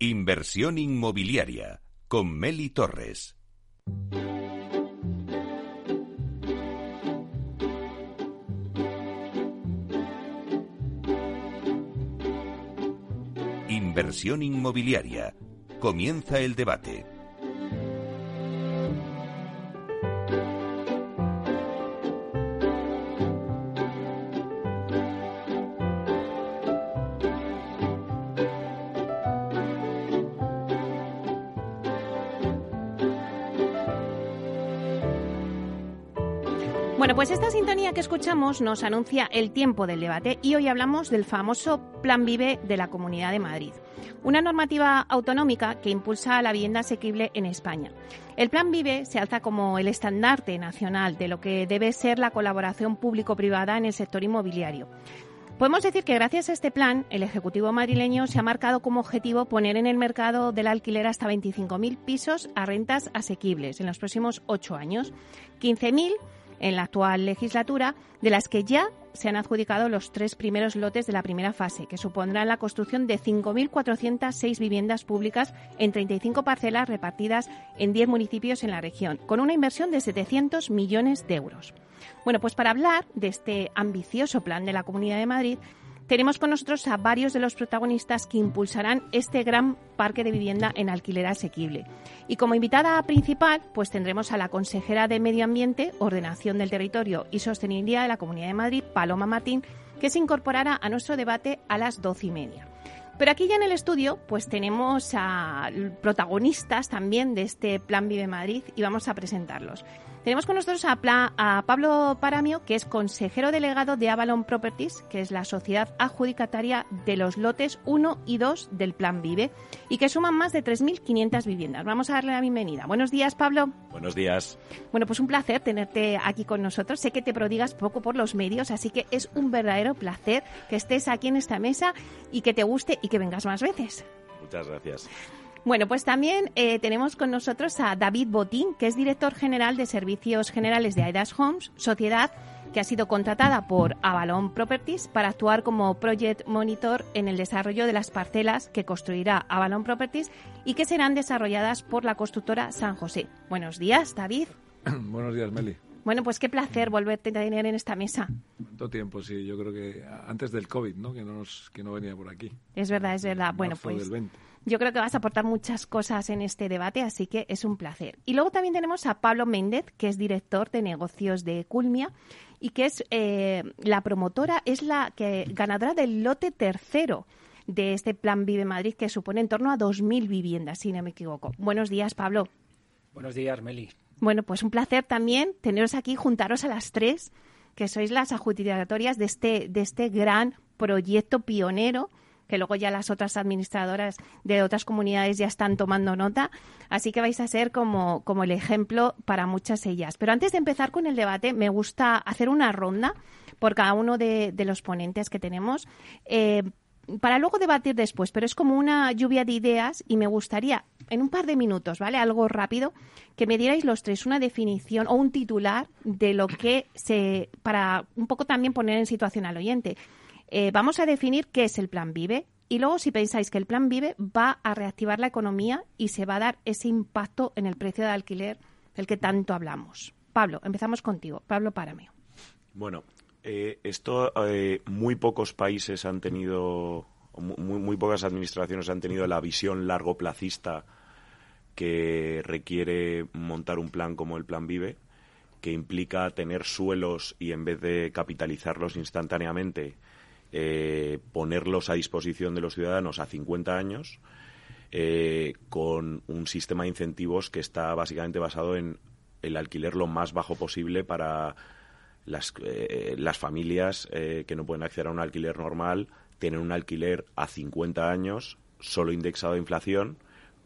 Inversión inmobiliaria con Meli Torres. Inversión inmobiliaria. Comienza el debate. Que escuchamos nos anuncia el tiempo del debate y hoy hablamos del famoso Plan Vive de la Comunidad de Madrid, una normativa autonómica que impulsa la vivienda asequible en España. El Plan Vive se alza como el estandarte nacional de lo que debe ser la colaboración público-privada en el sector inmobiliario. Podemos decir que gracias a este plan, el Ejecutivo madrileño se ha marcado como objetivo poner en el mercado del alquiler hasta 25.000 pisos a rentas asequibles en los próximos ocho años. 15.000 en la actual legislatura, de las que ya se han adjudicado los tres primeros lotes de la primera fase, que supondrán la construcción de 5.406 viviendas públicas en 35 parcelas repartidas en 10 municipios en la región, con una inversión de 700 millones de euros. Bueno, pues para hablar de este ambicioso plan de la Comunidad de Madrid, tenemos con nosotros a varios de los protagonistas que impulsarán este gran parque de vivienda en alquiler asequible. Y como invitada principal, pues tendremos a la consejera de Medio Ambiente, Ordenación del Territorio y Sostenibilidad de la Comunidad de Madrid, Paloma Martín, que se incorporará a nuestro debate a las doce y media. Pero aquí ya en el estudio, pues tenemos a protagonistas también de este Plan Vive Madrid y vamos a presentarlos. Tenemos con nosotros a, Pablo Paramio, que es consejero delegado de Avalon Properties, que es la sociedad adjudicataria de los lotes 1 y 2 del Plan Vive, y que suman más de 3.500 viviendas. Vamos a darle la bienvenida. Buenos días, Pablo. Buenos días. Bueno, pues un placer tenerte aquí con nosotros. Sé que te prodigas poco por los medios, así que es un verdadero placer que estés aquí en esta mesa y que te guste y que vengas más veces. Muchas gracias. Bueno, pues también eh, tenemos con nosotros a David Botín, que es director general de Servicios Generales de Aidas Homes, sociedad que ha sido contratada por Avalon Properties para actuar como Project Monitor en el desarrollo de las parcelas que construirá Avalon Properties y que serán desarrolladas por la constructora San José. Buenos días, David. Buenos días, Meli. Bueno, pues qué placer volverte a tener en esta mesa. ¿Cuánto tiempo? Sí, yo creo que antes del COVID, ¿no? Que no, nos, que no venía por aquí. Es verdad, es verdad. Bueno, pues yo creo que vas a aportar muchas cosas en este debate, así que es un placer. Y luego también tenemos a Pablo Méndez, que es director de negocios de Culmia y que es eh, la promotora, es la que ganadora del lote tercero de este Plan Vive Madrid, que supone en torno a 2.000 viviendas, si no me equivoco. Buenos días, Pablo. Buenos días, Meli. Bueno, pues un placer también teneros aquí, juntaros a las tres, que sois las adjudicatorias de este, de este gran proyecto pionero que luego ya las otras administradoras de otras comunidades ya están tomando nota. Así que vais a ser como, como el ejemplo para muchas ellas. Pero antes de empezar con el debate, me gusta hacer una ronda por cada uno de, los ponentes que tenemos. Eh, para luego debatir después, pero es como una lluvia de ideas y me gustaría, en un par de minutos, ¿vale? Algo rápido, que me dierais los tres una definición o un titular de lo que se, para un poco también poner en situación al oyente. Eh, vamos a definir qué es el Plan Vive y luego si pensáis que el Plan Vive va a reactivar la economía y se va a dar ese impacto en el precio de alquiler del que tanto hablamos. Pablo, empezamos contigo. Pablo Párame. Bueno, eh, esto eh, muy pocos países han tenido, muy, muy pocas administraciones han tenido la visión largo placista que requiere montar un plan como el Plan Vive, que implica tener suelos y en vez de capitalizarlos instantáneamente, eh, ponerlos a disposición de los ciudadanos a 50 años eh, con un sistema de incentivos que está básicamente basado en el alquiler lo más bajo posible para las, eh, las familias que no pueden acceder a un alquiler normal, tienen un alquiler a 50 años, solo indexado a inflación,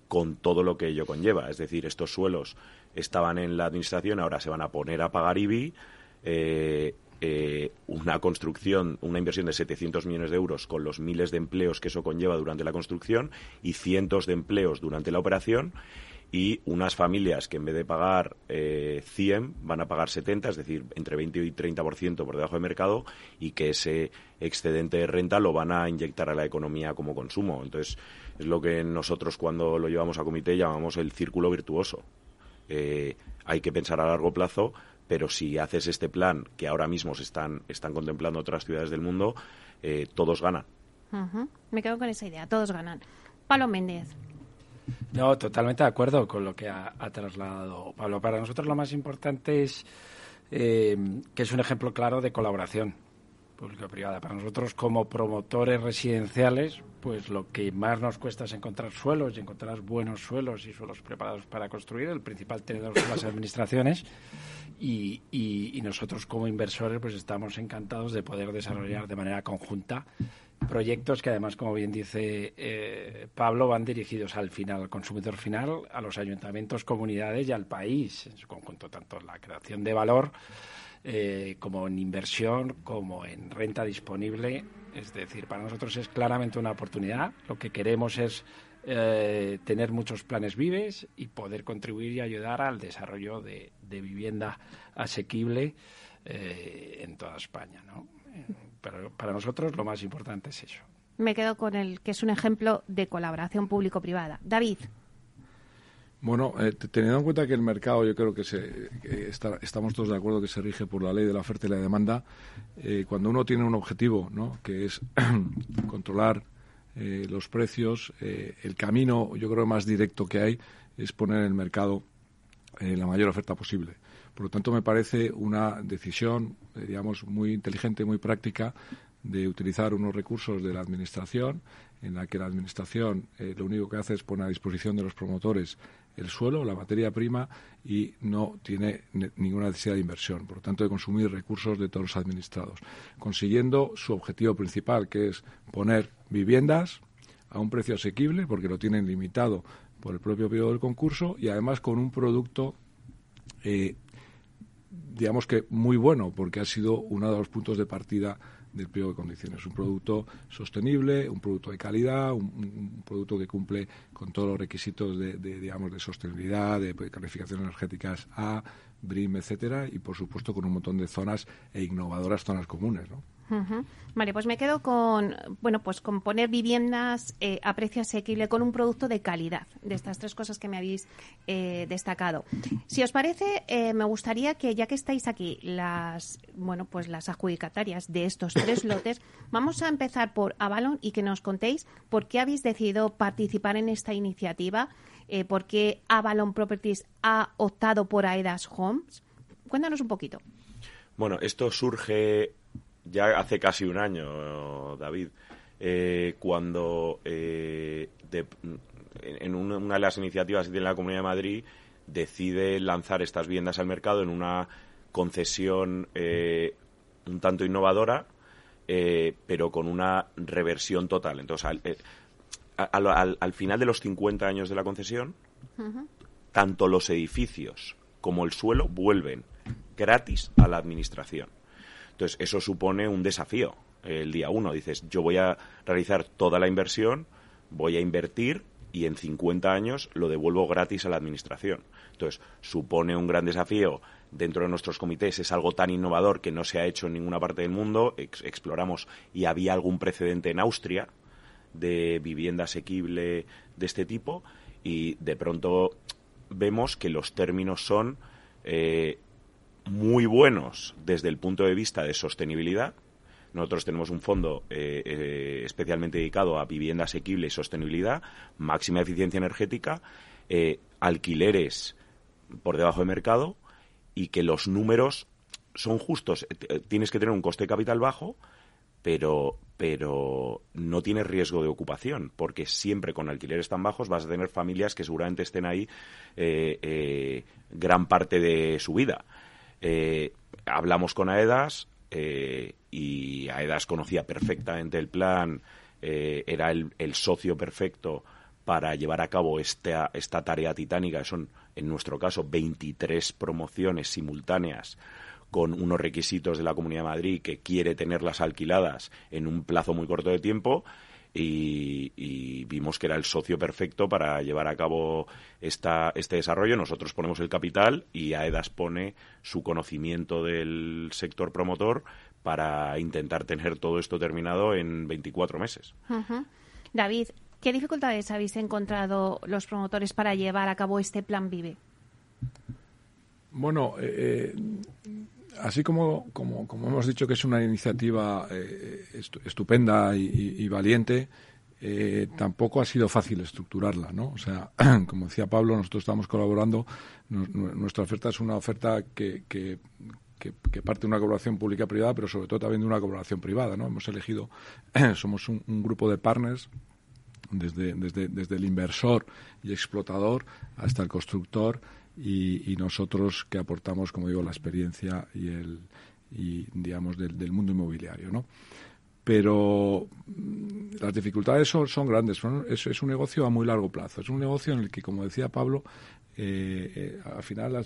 con todo lo que ello conlleva. Es decir, estos suelos estaban en la administración, ahora se van a poner a pagar IBI. Eh, una construcción, una inversión de 700 millones de euros con los miles de empleos que eso conlleva durante la construcción y cientos de empleos durante la operación y unas familias que en vez de pagar eh, 100 van a pagar 70, es decir, entre 20 y 30% por debajo de mercado y que ese excedente de renta lo van a inyectar a la economía como consumo. Entonces, Es lo que nosotros cuando lo llevamos a comité llamamos el círculo virtuoso. Eh, hay que pensar a largo plazo, pero si haces este plan que ahora mismo se están, están contemplando otras ciudades del mundo, eh, todos ganan. Me quedo con esa idea, todos ganan. Pablo Méndez. No, totalmente de acuerdo con lo que ha, trasladado Pablo. Para nosotros lo más importante es eh, que es un ejemplo claro de colaboración público-privada. Para nosotros, como promotores residenciales, pues lo que más nos cuesta es encontrar suelos y encontrar buenos suelos y suelos preparados para construir. El principal tenedor son las administraciones y, y, nosotros como inversores pues estamos encantados de poder desarrollar de manera conjunta proyectos que además, como bien dice eh, Pablo, van dirigidos al final, al consumidor final, a los ayuntamientos, comunidades y al país en su conjunto, tanto la creación de valor eh, como en inversión, como en renta disponible. Es decir, para nosotros es claramente una oportunidad. Lo que queremos es eh, tener muchos planes vives y poder contribuir y ayudar al desarrollo de, vivienda asequible eh, en toda España. Pero para nosotros lo más importante es eso. Me quedo con el que es un ejemplo de colaboración público-privada. David. Bueno, eh, teniendo en cuenta que el mercado, yo creo que, se, estamos todos de acuerdo que se rige por la ley de la oferta y la demanda, eh, cuando uno tiene un objetivo, ¿no? que es controlar eh, los precios, el camino, yo creo, más directo que hay es poner en el mercado la mayor oferta posible. Por lo tanto, me parece una decisión, digamos, muy inteligente, muy práctica, de utilizar unos recursos de la Administración, en la que la Administración lo único que hace es poner a disposición de los promotores el suelo, la materia prima y no tiene ninguna necesidad de inversión, por lo tanto de consumir recursos de todos los administrados, consiguiendo su objetivo principal, que es poner viviendas a un precio asequible, porque lo tienen limitado por el propio periodo del concurso y además con un producto eh, digamos que muy bueno, porque ha sido uno de los puntos de partida del pliego de condiciones. Un producto sostenible, un producto de calidad, un, producto que cumple con todos los requisitos de, digamos, de sostenibilidad, de calificaciones energéticas A, BRIM, etcétera, y por supuesto con un montón de zonas e innovadoras zonas comunes, ¿no? Vale, pues me quedo con, bueno, pues con poner viviendas eh, a precio asequible con un producto de calidad, de estas tres cosas que me habéis eh, destacado. Si os parece, eh, me gustaría que ya que estáis aquí, las, bueno, pues las adjudicatarias de estos tres lotes, vamos a empezar por Avalon y que nos contéis por qué habéis decidido participar en esta iniciativa, por qué Avalon Properties ha optado por Aedas Homes. Cuéntanos un poquito. Bueno, esto surge ya hace casi un año, David, eh, cuando eh, en una, de las iniciativas que tiene la Comunidad de Madrid decide lanzar estas viviendas al mercado en una concesión eh, un tanto innovadora, pero con una reversión total. Entonces, al, final de los 50 años de la concesión, tanto los edificios como el suelo vuelven gratis a la Administración. Entonces, eso supone un desafío. El día uno dices, yo voy a realizar toda la inversión, voy a invertir y en 50 años lo devuelvo gratis a la Administración. Entonces, supone un gran desafío dentro de nuestros comités. Es algo tan innovador que no se ha hecho en ninguna parte del mundo. exploramos y había algún precedente en Austria de vivienda asequible de este tipo y de pronto vemos que los términos son eh, muy buenos desde el punto de vista de sostenibilidad. Nosotros tenemos un fondo eh, eh, especialmente dedicado a vivienda asequible y sostenibilidad, máxima eficiencia energética, eh, alquileres por debajo de mercado y que los números son justos. Tienes que tener un coste de capital bajo, pero, pero no tienes riesgo de ocupación, porque siempre con alquileres tan bajos vas a tener familias que seguramente estén ahí gran parte de su vida. Eh, hablamos con AEDAS eh, y AEDAS conocía perfectamente el plan, eh, era el, socio perfecto para llevar a cabo esta, esta tarea titánica, son en nuestro caso 23 promociones simultáneas con unos requisitos de la Comunidad de Madrid que quiere tenerlas alquiladas en un plazo muy corto de tiempo y, vimos que era el socio perfecto para llevar a cabo esta, este desarrollo. Nosotros ponemos el capital y AEDAS pone su conocimiento del sector promotor para intentar tener todo esto terminado en 24 meses. David, ¿Qué dificultades habéis encontrado los promotores para llevar a cabo este plan Vive? Bueno, eh, así como, como, hemos dicho que es una iniciativa eh, estupenda y, valiente, eh, tampoco ha sido fácil estructurarla, ¿no? O sea, como decía Pablo, nosotros estamos colaborando. nuestra oferta es una oferta que, parte de una colaboración pública-privada, pero sobre todo también de una colaboración privada, ¿no? Hemos elegido, somos un, grupo de partners desde, desde, desde el inversor y explotador hasta el constructor y, nosotros que aportamos, como digo, la experiencia y el y digamos del, mundo inmobiliario, ¿no? Pero mm, las dificultades son, grandes. es, un negocio a muy largo plazo. Es un negocio en el que, como decía Pablo, eh, eh, al final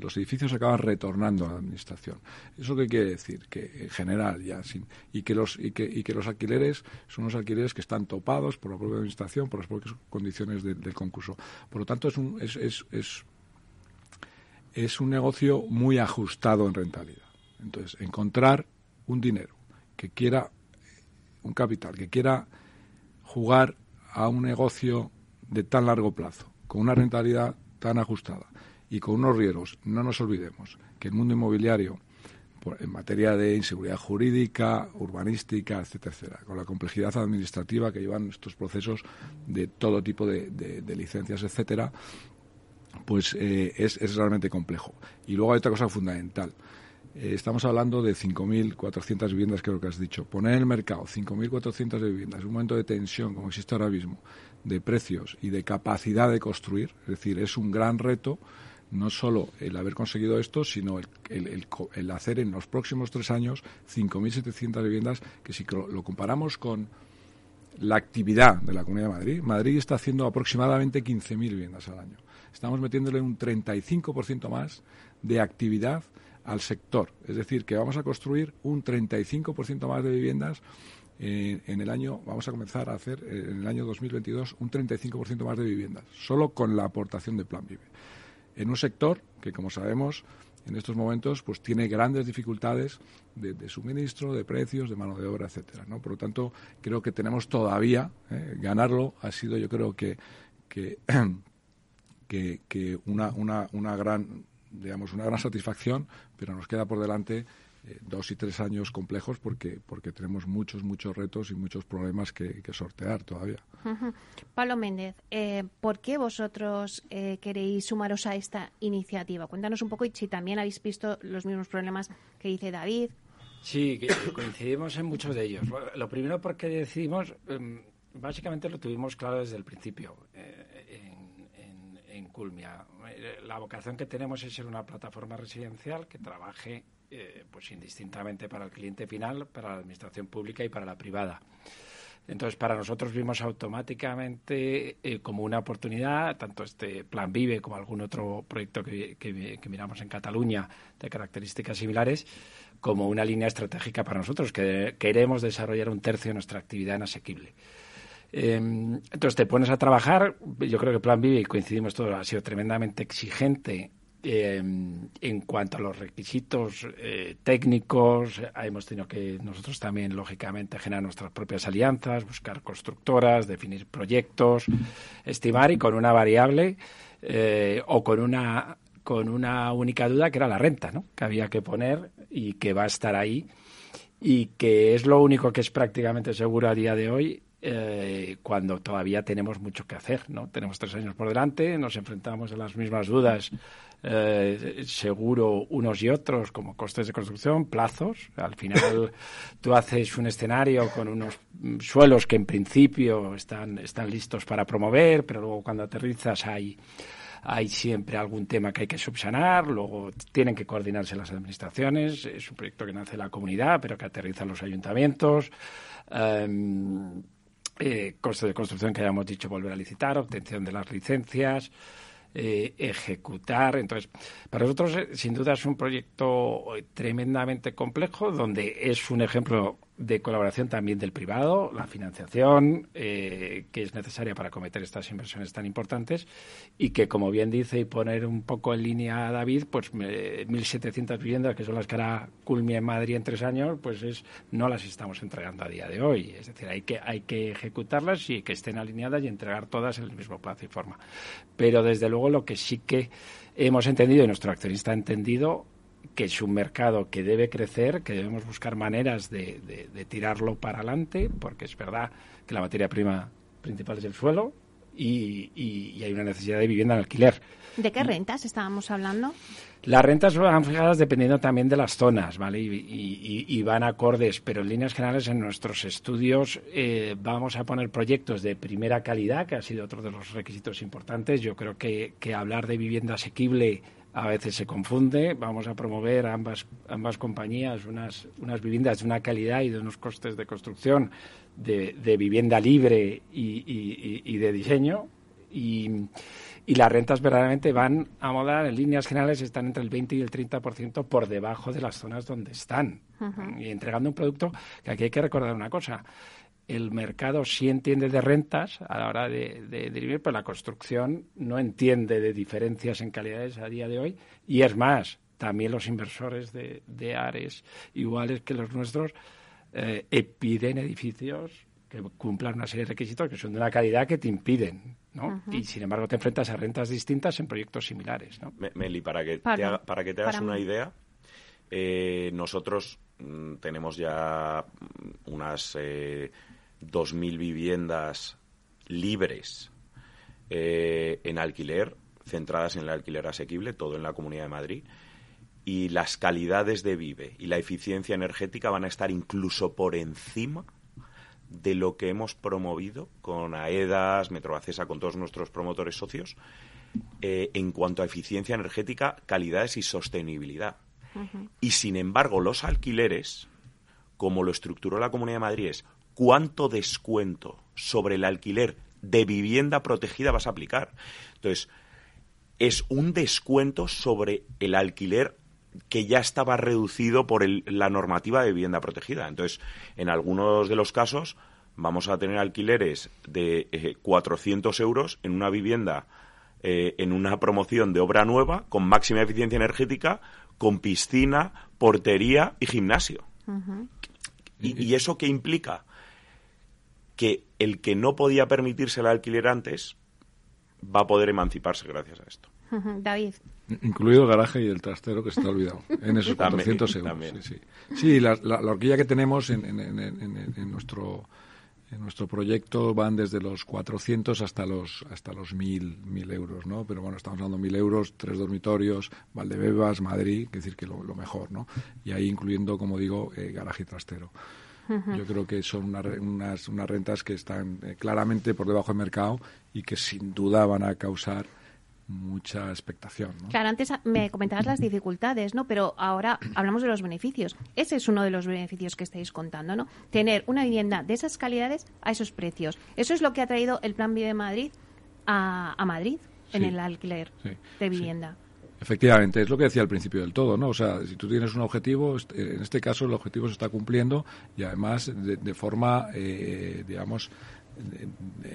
los edificios acaban retornando a la administración. ¿Eso qué quiere decir? Que en general ya, sin, y, que los, y, que, y que los alquileres son unos alquileres que están topados por la propia administración, por las propias condiciones del concurso. Por lo tanto, es, un, es, es, es es un negocio muy ajustado en rentabilidad. Entonces, encontrar un dinero que quiera, un capital, que quiera jugar a un negocio de tan largo plazo, con una rentabilidad tan ajustada y con unos riesgos, no nos olvidemos que el mundo inmobiliario, en materia de inseguridad jurídica, urbanística, etcétera, etcétera, con la complejidad administrativa que llevan estos procesos de todo tipo de, de licencias, etcétera, pues eh, es, realmente complejo. Y luego hay otra cosa fundamental. Eh, estamos hablando de 5.400 viviendas, creo que has dicho. Poner en el mercado 5.400 viviendas en un momento de tensión, como existe ahora mismo, de precios y de capacidad de construir, es decir, es un gran reto no solo el haber conseguido esto, sino el, hacer en los próximos tres años 5.700 viviendas, que si lo comparamos con la actividad de la Comunidad de Madrid, Madrid está haciendo aproximadamente 15.000 viviendas al año estamos metiéndole un 35% más de actividad al sector. Es decir, que vamos a construir un 35% más de viviendas eh, en el año, vamos a comenzar a hacer eh, en el año 2022 un 35% más de viviendas, solo con la aportación de Plan Vive. En un sector que, como sabemos, en estos momentos pues tiene grandes dificultades de, suministro, de precios, de mano de obra, etcétera. ¿no? Por lo tanto, creo que tenemos todavía eh, ganarlo. Ha sido, yo creo que, que que, una, una, una, gran, digamos, una gran satisfacción, pero nos queda por delante eh, dos y tres años complejos porque, porque tenemos muchos, muchos retos y muchos problemas que, sortear todavía. Pablo Méndez, eh, ¿por qué vosotros eh, queréis sumaros a esta iniciativa? Cuéntanos un poco y si también habéis visto los mismos problemas que dice David. Sí, coincidimos en muchos de ellos. Lo primero porque decidimos, em, básicamente lo tuvimos claro desde el principio. Culmia. Eh, la vocación que tenemos es ser una plataforma residencial que trabaje eh, pues indistintamente para el cliente final, para la administración pública y para la privada. Entonces, para nosotros vimos automáticamente eh, como una oportunidad, tanto este Plan Vive como algún otro proyecto que, que, miramos en Cataluña de características similares, como una línea estratégica para nosotros, que queremos desarrollar un tercio de nuestra actividad en asequible. Em, entonces te pones a trabajar, yo creo que Plan Vive, y coincidimos todos, ha sido tremendamente exigente em, en cuanto a los requisitos eh, técnicos, hemos tenido que nosotros también, lógicamente, generar nuestras propias alianzas, buscar constructoras, definir proyectos, estimar y con una variable eh, o con una, con una única duda que era la renta, ¿no? que había que poner y que va a estar ahí y que es lo único que es prácticamente seguro a día de hoy eh, cuando todavía tenemos mucho que hacer. ¿no? Tenemos tres años por delante, nos enfrentamos a las mismas dudas, eh, seguro unos y otros, como costes de construcción, plazos. Al final tú haces un escenario con unos suelos que en principio están, están listos para promover, pero luego cuando aterrizas hay hay siempre algún tema que hay que subsanar, luego tienen que coordinarse las administraciones, es un proyecto que nace en la comunidad, pero que aterriza en los ayuntamientos. Em, eh, coste de construcción que hayamos dicho volver a licitar, obtención de las licencias, eh, ejecutar. Entonces, para nosotros, eh, sin duda, es un proyecto tremendamente complejo, donde es un ejemplo de colaboración también del privado, la financiación eh, que es necesaria para cometer estas inversiones tan importantes y que, como bien dice, y poner un poco en línea a David, pues 1.700 viviendas, que son las que hará Culmi en Madrid en tres años, pues es no las estamos entregando a día de hoy. Es decir, hay que, hay que ejecutarlas y que estén alineadas y entregar todas en el mismo plazo y forma. Pero, desde luego, lo que sí que hemos entendido y nuestro accionista ha entendido que es un mercado que debe crecer, que debemos buscar maneras de, tirarlo para adelante, porque es verdad que la materia prima principal es el suelo y, hay una necesidad de vivienda en alquiler. ¿De qué rentas estábamos hablando? Las rentas van fijadas dependiendo también de las zonas, ¿vale? Y, van acordes, pero en líneas generales en nuestros estudios eh, vamos a poner proyectos de primera calidad, que ha sido otro de los requisitos importantes. Yo creo que, que hablar de vivienda asequible a veces se confunde. Vamos a promover a ambas, ambas compañías unas, unas viviendas de una calidad y de unos costes de construcción de, de vivienda libre y, y, de diseño. Y, y, las rentas verdaderamente van a molar, en líneas generales, están entre el 20 y el 30% por debajo de las zonas donde están. Y entregando un producto que aquí hay que recordar una cosa el mercado sí entiende de rentas a la hora de, de, pero la construcción no entiende de diferencias en calidades a día de hoy. Y es más, también los inversores de, de Ares, iguales que los nuestros, eh, piden edificios que cumplan una serie de requisitos que son de una calidad que te impiden, ¿no? Y sin embargo te enfrentas a rentas distintas en proyectos similares, ¿no? Meli, para que te, para que te hagas una idea, eh, nosotros mm, tenemos ya unas eh, 2.000 viviendas libres eh, en alquiler, centradas en el alquiler asequible, todo en la Comunidad de Madrid. Y las calidades de vive y la eficiencia energética van a estar incluso por encima de lo que hemos promovido con AEDAS, Metrobacesa, con todos nuestros promotores socios, eh, en cuanto a eficiencia energética, calidades y sostenibilidad. Y sin embargo, los alquileres, como lo estructuró la Comunidad de Madrid, es cuánto descuento sobre el alquiler de vivienda protegida vas a aplicar. Entonces, es un descuento sobre el alquiler que ya estaba reducido por la normativa de vivienda protegida. Entonces, en algunos de los casos vamos a tener alquileres de 400 eh, euros en una vivienda eh, en una promoción de obra nueva con máxima eficiencia energética, con piscina, portería y gimnasio. ¿Y, ¿Y, eso qué implica? Que el que no podía permitirse el alquiler antes va a poder emanciparse gracias a esto. David. Incluido el garaje y el trastero que se está olvidado, en esos 400 euros. Sí, sí. sí la, horquilla que tenemos en, nuestro en nuestro proyecto van desde los 400 hasta los hasta los 1000, euros, ¿no? Pero bueno, estamos hablando de 1000 euros, tres dormitorios, Valdebebas, Madrid, es decir, que lo, mejor, ¿no? Y ahí incluyendo, como digo, eh, garaje y trastero. Yo creo que son unas, unas rentas que están eh, claramente por debajo del mercado y que sin duda van a causar mucha expectación. Claro, antes me comentabas las dificultades, ¿no? Pero ahora hablamos de los beneficios. Ese es uno de los beneficios que estáis contando, ¿no? Tener una vivienda de esas calidades a esos precios. Eso es lo que ha traído el Plan Vive Madrid a, a Madrid en el alquiler de vivienda. Efectivamente, es lo que decía al principio del todo, ¿no? O sea, si tú tienes un objetivo, en este caso el objetivo se está cumpliendo y además de, forma, eh, digamos,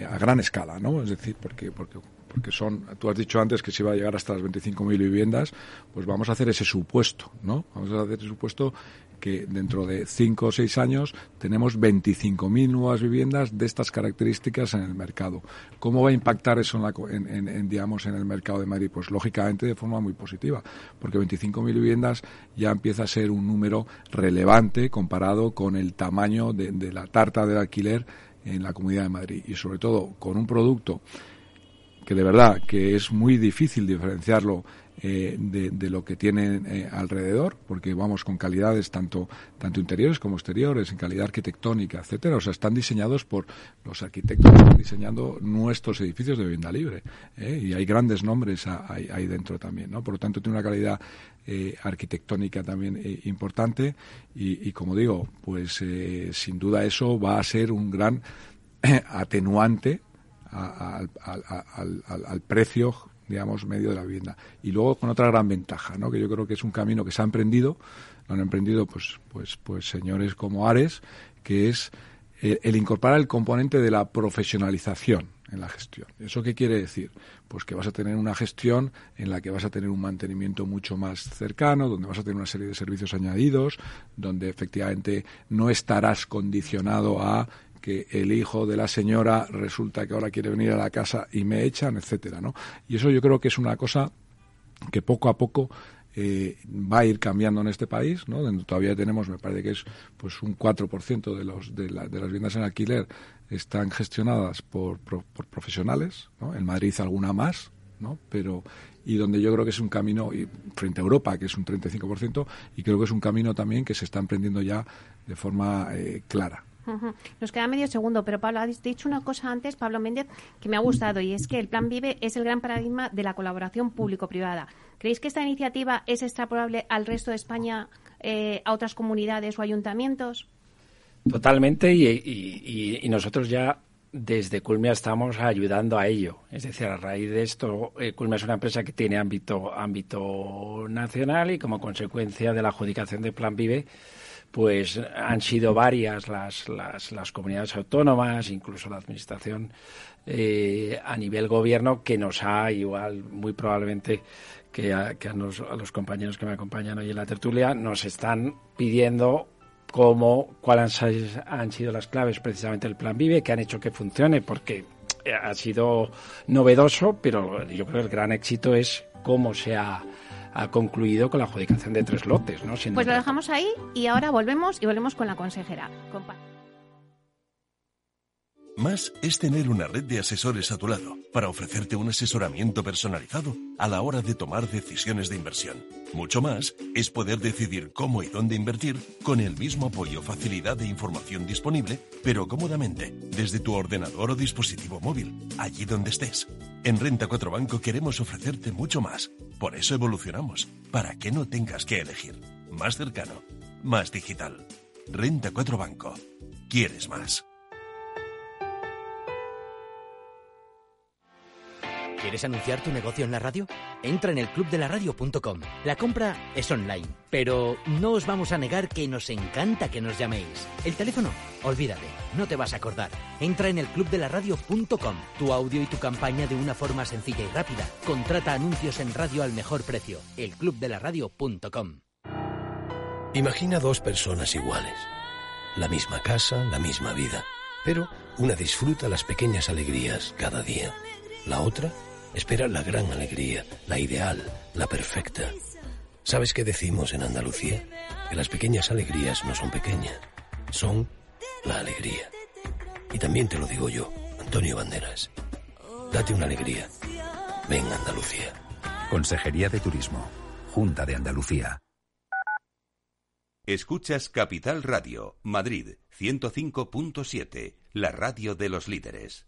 a gran escala, ¿no? Es decir, porque, porque, porque son, tú has dicho antes que se iba a llegar hasta las 25.000 viviendas, pues vamos a hacer ese supuesto, ¿no? Vamos a hacer ese supuesto que dentro de cinco o seis años tenemos 25.000 nuevas viviendas de estas características en el mercado. ¿Cómo va a impactar eso en, digamos, en el mercado de Madrid? Pues lógicamente de forma muy positiva, porque 25.000 viviendas ya empieza a ser un número relevante comparado con el tamaño de, de la tarta del alquiler en la Comunidad de Madrid y sobre todo con un producto que de verdad que es muy difícil diferenciarlo eh, de, lo que tienen eh, alrededor, porque vamos con calidades tanto, tanto interiores como exteriores, en calidad arquitectónica, etcétera. O sea, están diseñados por los arquitectos que están diseñando nuestros edificios de vivienda libre. ¿eh? Y hay grandes nombres ahí, dentro también, ¿no? Por lo tanto, tiene una calidad arquitectónica también importante y, como digo, pues sin duda eso va a ser un gran atenuante al, al, precio digamos, medio de la vivienda. Y luego con otra gran ventaja, ¿no? que yo creo que es un camino que se ha emprendido, lo han emprendido pues, pues, pues señores como Ares, que es el incorporar el componente de la profesionalización en la gestión. ¿Eso qué quiere decir? Pues que vas a tener una gestión en la que vas a tener un mantenimiento mucho más cercano, donde vas a tener una serie de servicios añadidos, donde efectivamente no estarás condicionado a que el hijo de la señora resulta que ahora quiere venir a la casa y me echan, etcétera, ¿no? Y eso yo creo que es una cosa que poco a poco eh, va a ir cambiando en este país, ¿no? Donde todavía tenemos, me parece que es pues un 4% de, los, de, las viviendas en alquiler están gestionadas por, profesionales, ¿no? En Madrid alguna más, ¿no? Pero y donde yo creo que es un camino y frente a Europa que es un 35% y creo que es un camino también que se está emprendiendo ya de forma eh, clara. Nos queda medio segundo, pero Pablo, has dicho una cosa antes, Pablo Méndez, que me ha gustado y es que el Plan Vive es el gran paradigma de la colaboración público-privada. ¿Creéis que esta iniciativa es extrapolable al resto de España, eh, a otras comunidades o ayuntamientos? Totalmente, y, nosotros ya desde Culmia estamos ayudando a ello. Es decir, a raíz de esto, eh, Culmia es una empresa que tiene ámbito, ámbito nacional y como consecuencia de la adjudicación del Plan Vive, pues han sido varias las, las, las comunidades autónomas, incluso la administración eh, a nivel gobierno, que nos ha igual, muy probablemente, que, a, que a, los, compañeros que me acompañan hoy en la tertulia, nos están pidiendo cómo, cuáles han, sido las claves precisamente del Plan Vive, que han hecho que funcione, porque ha sido novedoso, pero yo creo que el gran éxito es cómo se ha ha concluido con la adjudicación de tres lotes. ¿no? pues lo dejamos ahí y ahora volvemos y volvemos con la consejera. Más es tener una red de asesores a tu lado para ofrecerte un asesoramiento personalizado a la hora de tomar decisiones de inversión. Mucho más es poder decidir cómo y dónde invertir con el mismo apoyo, facilidad e información disponible, pero cómodamente, desde tu ordenador o dispositivo móvil, allí donde estés. En Renta 4 Banco queremos ofrecerte mucho más. Por eso evolucionamos, para que no tengas que elegir. Más cercano, más digital. Renta 4 Banco. ¿Quieres más? ¿Quieres anunciar tu negocio en la radio? Entra en el clubdelaradio.com. La compra es online, pero no os vamos a negar que nos encanta que nos llaméis. El teléfono, olvídate, no te vas a acordar. Entra en el clubdelaradio.com. Tu audio y tu campaña de una forma sencilla y rápida. Contrata anuncios en radio al mejor precio. elclubdelaradio.com. Imagina dos personas iguales. La misma casa, la misma vida. Pero una disfruta las pequeñas alegrías cada día. La otra espera la gran alegría, la ideal, la perfecta. ¿Sabes qué decimos en Andalucía? Que las pequeñas alegrías no son pequeñas, son la alegría. Y también te lo digo yo, Antonio Banderas. Date una alegría. Ven Andalucía. Consejería de Turismo. Junta de Andalucía. Escuchas Capital Radio, Madrid 105.7, la radio de los líderes.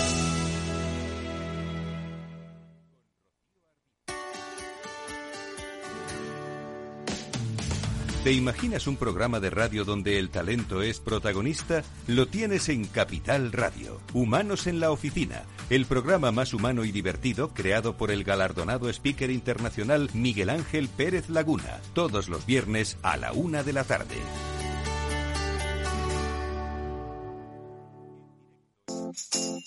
¿Te imaginas un programa de radio donde el talento es protagonista? Lo tienes en Capital Radio. Humanos en la Oficina, el programa más humano y divertido creado por el galardonado speaker internacional Miguel Ángel Pérez Laguna, todos los viernes a la una de la tarde.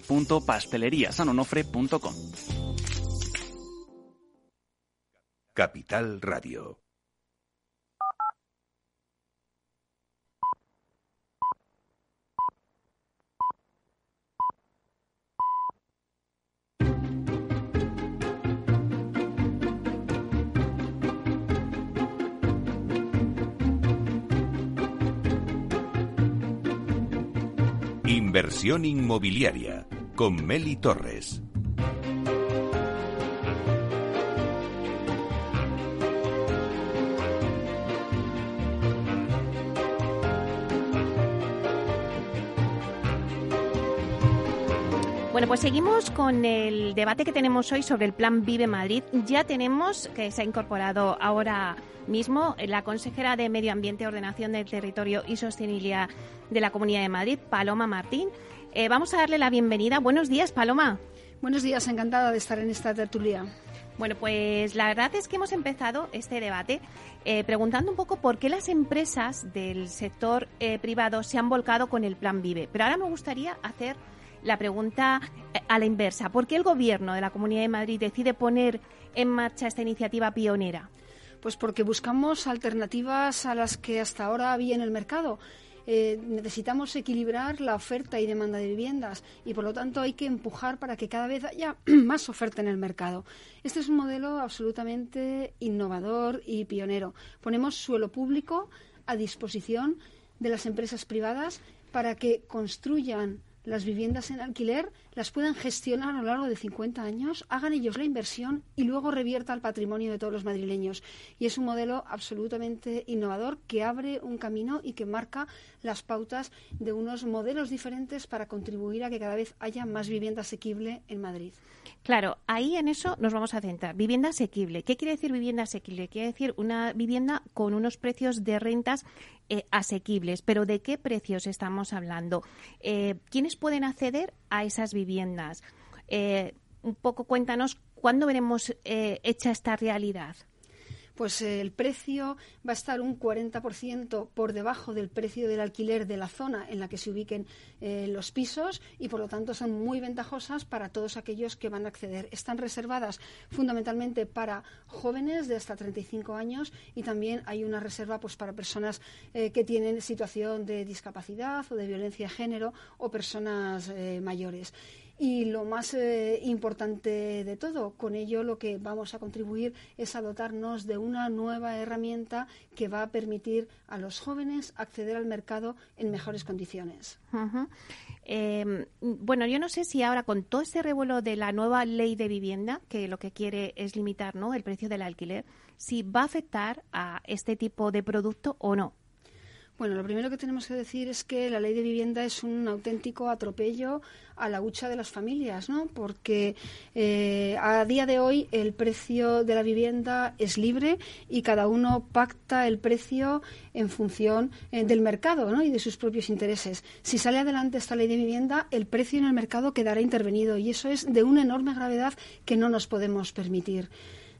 www.pasteleriasanonofre.com. Capital Radio. Inversión inmobiliaria con Meli Torres. Bueno, pues seguimos con el debate que tenemos hoy sobre el Plan Vive Madrid. Ya tenemos que se ha incorporado ahora mismo la consejera de Medio Ambiente, Ordenación del Territorio y Sostenibilidad de la Comunidad de Madrid, Paloma Martín. Eh, vamos a darle la bienvenida. Buenos días, Paloma. Buenos días, encantada de estar en esta tertulia. Bueno, pues la verdad es que hemos empezado este debate eh, preguntando un poco por qué las empresas del sector eh, privado se han volcado con el Plan Vive. Pero ahora me gustaría hacer la pregunta eh, a la inversa. ¿Por qué el Gobierno de la Comunidad de Madrid decide poner en marcha esta iniciativa pionera? Pues porque buscamos alternativas a las que hasta ahora había en el mercado. Eh, necesitamos equilibrar la oferta y demanda de viviendas y por lo tanto hay que empujar para que cada vez haya más oferta en el mercado. Este es un modelo absolutamente innovador y pionero. Ponemos suelo público a disposición de las empresas privadas para que construyan las viviendas en alquiler las puedan gestionar a lo largo de 50 años, hagan ellos la inversión y luego revierta al patrimonio de todos los madrileños. Y es un modelo absolutamente innovador que abre un camino y que marca las pautas de unos modelos diferentes para contribuir a que cada vez haya más vivienda asequible en Madrid. Claro, ahí en eso nos vamos a centrar. Vivienda asequible. ¿Qué quiere decir vivienda asequible? Quiere decir una vivienda con unos precios de rentas eh, asequibles. Pero ¿de qué precios estamos hablando? Eh, ¿Quiénes pueden acceder a esas viviendas? Eh, un poco cuéntanos cuándo veremos hecha esta realidad pues eh, el precio va a estar un 40% por debajo del precio del alquiler de la zona en la que se ubiquen eh, los pisos y por lo tanto son muy ventajosas para todos aquellos que van a acceder. Están reservadas fundamentalmente para jóvenes de hasta 35 años y también hay una reserva pues para personas eh, que tienen situación de discapacidad o de violencia de género o personas mayores. Y lo más eh, importante de todo, con ello lo que vamos a contribuir es a dotarnos de una nueva herramienta que va a permitir a los jóvenes acceder al mercado en mejores condiciones. Em, bueno, yo no sé si ahora con todo este revuelo de la nueva ley de vivienda, que lo que quiere es limitar ¿no? el precio del alquiler, si va a afectar a este tipo de producto o no. Bueno, lo primero que tenemos que decir es que la ley de vivienda es un auténtico atropello a la hucha de las familias, ¿no? Porque eh, a día de hoy el precio de la vivienda es libre y cada uno pacta el precio en función eh, del mercado ¿no? y de sus propios intereses. Si sale adelante esta ley de vivienda, el precio en el mercado quedará intervenido y eso es de una enorme gravedad que no nos podemos permitir.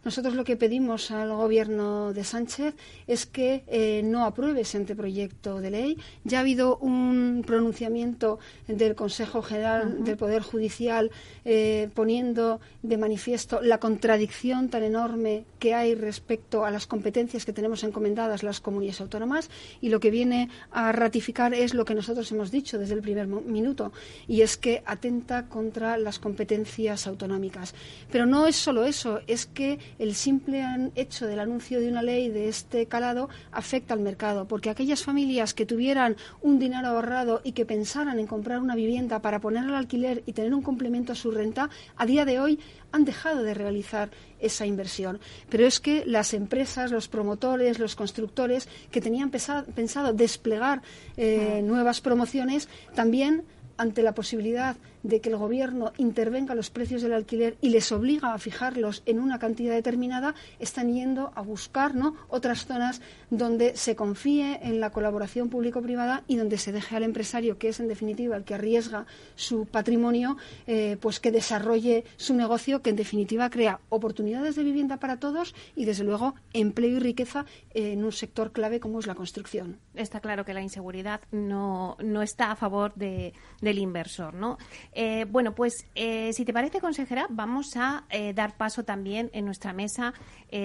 Nosotros lo que pedimos al Gobierno de Sánchez es que eh, no apruebe ese anteproyecto de ley. Ya ha habido un pronunciamiento del Consejo General del Poder Judicial eh, poniendo de manifiesto la contradicción tan enorme que hay respecto a las competencias que tenemos encomendadas las comunidades autónomas y lo que viene a ratificar es lo que nosotros hemos dicho desde el primer minuto y es que atenta contra las competencias autonómicas. Pero no es solo eso, es que el simple hecho del anuncio de una ley de este calado afecta al mercado, porque aquellas familias que tuvieran un dinero ahorrado y que pensaran en comprar una vivienda para poner al alquiler y tener un complemento a su renta, a día de hoy han dejado de realizar esa inversión. Pero es que las empresas, los promotores, los constructores que tenían pensado desplegar eh, nuevas promociones, también ante la posibilidad de que el gobierno intervenga los precios del alquiler y les obliga a fijarlos en una cantidad determinada, están yendo a buscar ¿no? otras zonas donde se confíe en la colaboración público-privada y donde se deje al empresario, que es en definitiva el que arriesga su patrimonio, eh, pues que desarrolle su negocio, que en definitiva crea oportunidades de vivienda para todos y desde luego empleo y riqueza en un sector clave como es la construcción. Está claro que la inseguridad no, no está a favor de, del inversor, ¿no? Eh, bueno, pues eh, si te parece, consejera, vamos a dar paso también en nuestra mesa.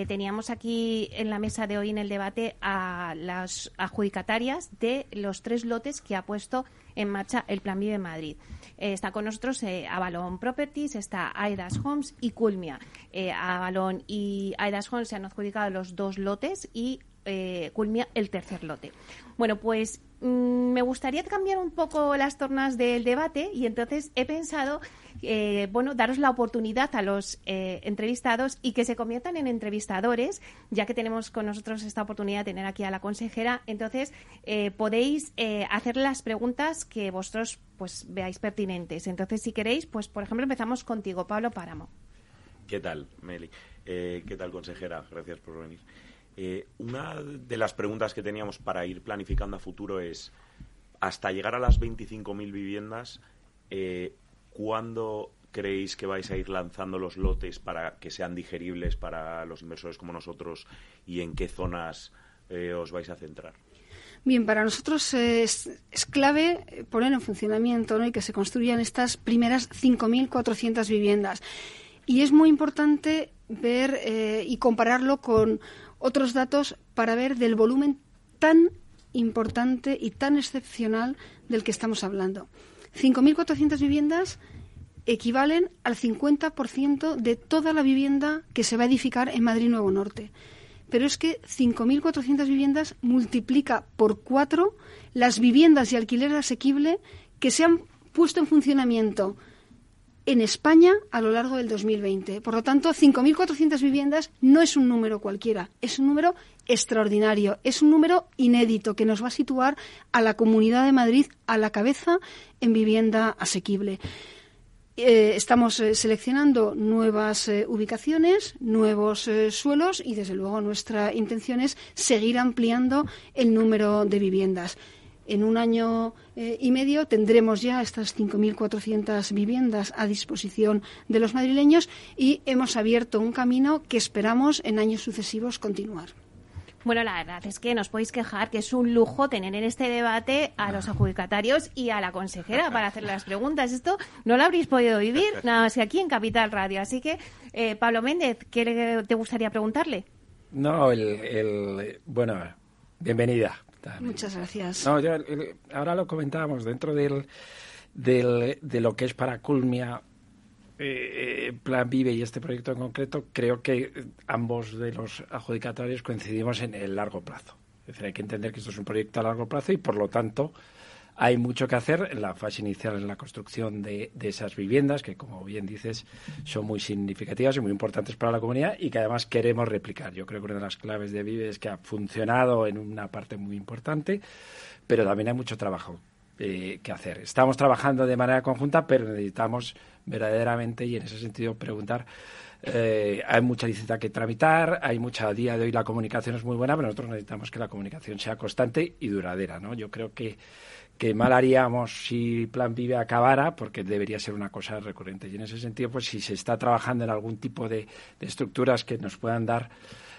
teníamos aquí en la mesa de hoy en el debate a las adjudicatarias de los tres lotes que ha puesto en marcha el Plan Vive Madrid. Eh, está con nosotros eh, Avalon Properties, está Aidas Homes y Culmia. Eh, Avalon y Aidas Homes se han adjudicado los dos lotes y eh, Culmia el tercer lote. Bueno, pues mm, me gustaría cambiar un poco las tornas del debate y entonces he pensado eh, bueno, daros la oportunidad a los eh, entrevistados y que se conviertan en entrevistadores, ya que tenemos con nosotros esta oportunidad de tener aquí a la consejera. Entonces, eh, podéis hacer las preguntas que vosotros pues veáis pertinentes. Entonces, si queréis, pues por ejemplo, empezamos contigo, Pablo Páramo. ¿Qué tal, Meli? ¿Qué tal, consejera? Gracias por venir. Una de las preguntas que teníamos para ir planificando a futuro es, hasta llegar a las 25.000 viviendas, ¿cuándo creéis que vais a ir lanzando los lotes para que sean digeribles para los inversores como nosotros y en qué zonas eh, os vais a centrar? Bien, para nosotros es, clave poner en funcionamiento y que se construyan estas primeras 5.400 viviendas. Y es muy importante ver eh, y compararlo con otros datos para ver del volumen tan importante y tan excepcional del que estamos hablando. 5.400 viviendas equivalen al 50% de toda la vivienda que se va a edificar en Madrid Nuevo Norte. Pero es que 5.400 viviendas multiplica por cuatro las viviendas y alquiler asequible que se han puesto en funcionamiento en España a lo largo del 2020. Por lo tanto, 5.400 viviendas no es un número cualquiera, es un número extraordinario, es un número inédito que nos va a situar a la Comunidad de Madrid a la cabeza en vivienda asequible. Eh, estamos eh, seleccionando nuevas eh, ubicaciones, nuevos suelos y, desde luego, nuestra intención es seguir ampliando el número de viviendas. En un año y medio tendremos ya estas 5.400 viviendas a disposición de los madrileños y hemos abierto un camino que esperamos en años sucesivos continuar. Bueno, la verdad es que nos podéis quejar que es un lujo tener en este debate a los adjudicatarios y a la consejera para hacer las preguntas. Esto no lo habréis podido vivir nada más que aquí en Capital Radio. Así que, eh, Pablo Méndez, ¿qué te gustaría preguntarle? No, el, bueno, bienvenida. Muchas gracias. No, ahora lo comentábamos dentro del, del, de lo que es para Culmia eh, Plan Vive y este proyecto en concreto, creo que ambos de los adjudicatarios coincidimos en el largo plazo. Es decir, hay que entender que esto es un proyecto a largo plazo y, por lo tanto, hay mucho que hacer en la fase inicial en la construcción de, esas viviendas, que, como bien dices, son muy significativas y muy importantes para la comunidad y que además queremos replicar. Yo creo que una de las claves de Vive es que ha funcionado en una parte muy importante, pero también hay mucho trabajo eh, que hacer. Estamos trabajando de manera conjunta, pero necesitamos verdaderamente y en ese sentido preguntar. Eh, hay mucha licencia que tramitar, hay mucha a día de hoy la comunicación es muy buena, pero nosotros necesitamos que la comunicación sea constante y duradera, ¿no? Yo creo que que mal haríamos si Plan Vive acabara, porque debería ser una cosa recurrente. Y en ese sentido, pues si se está trabajando en algún tipo de, estructuras que nos puedan dar,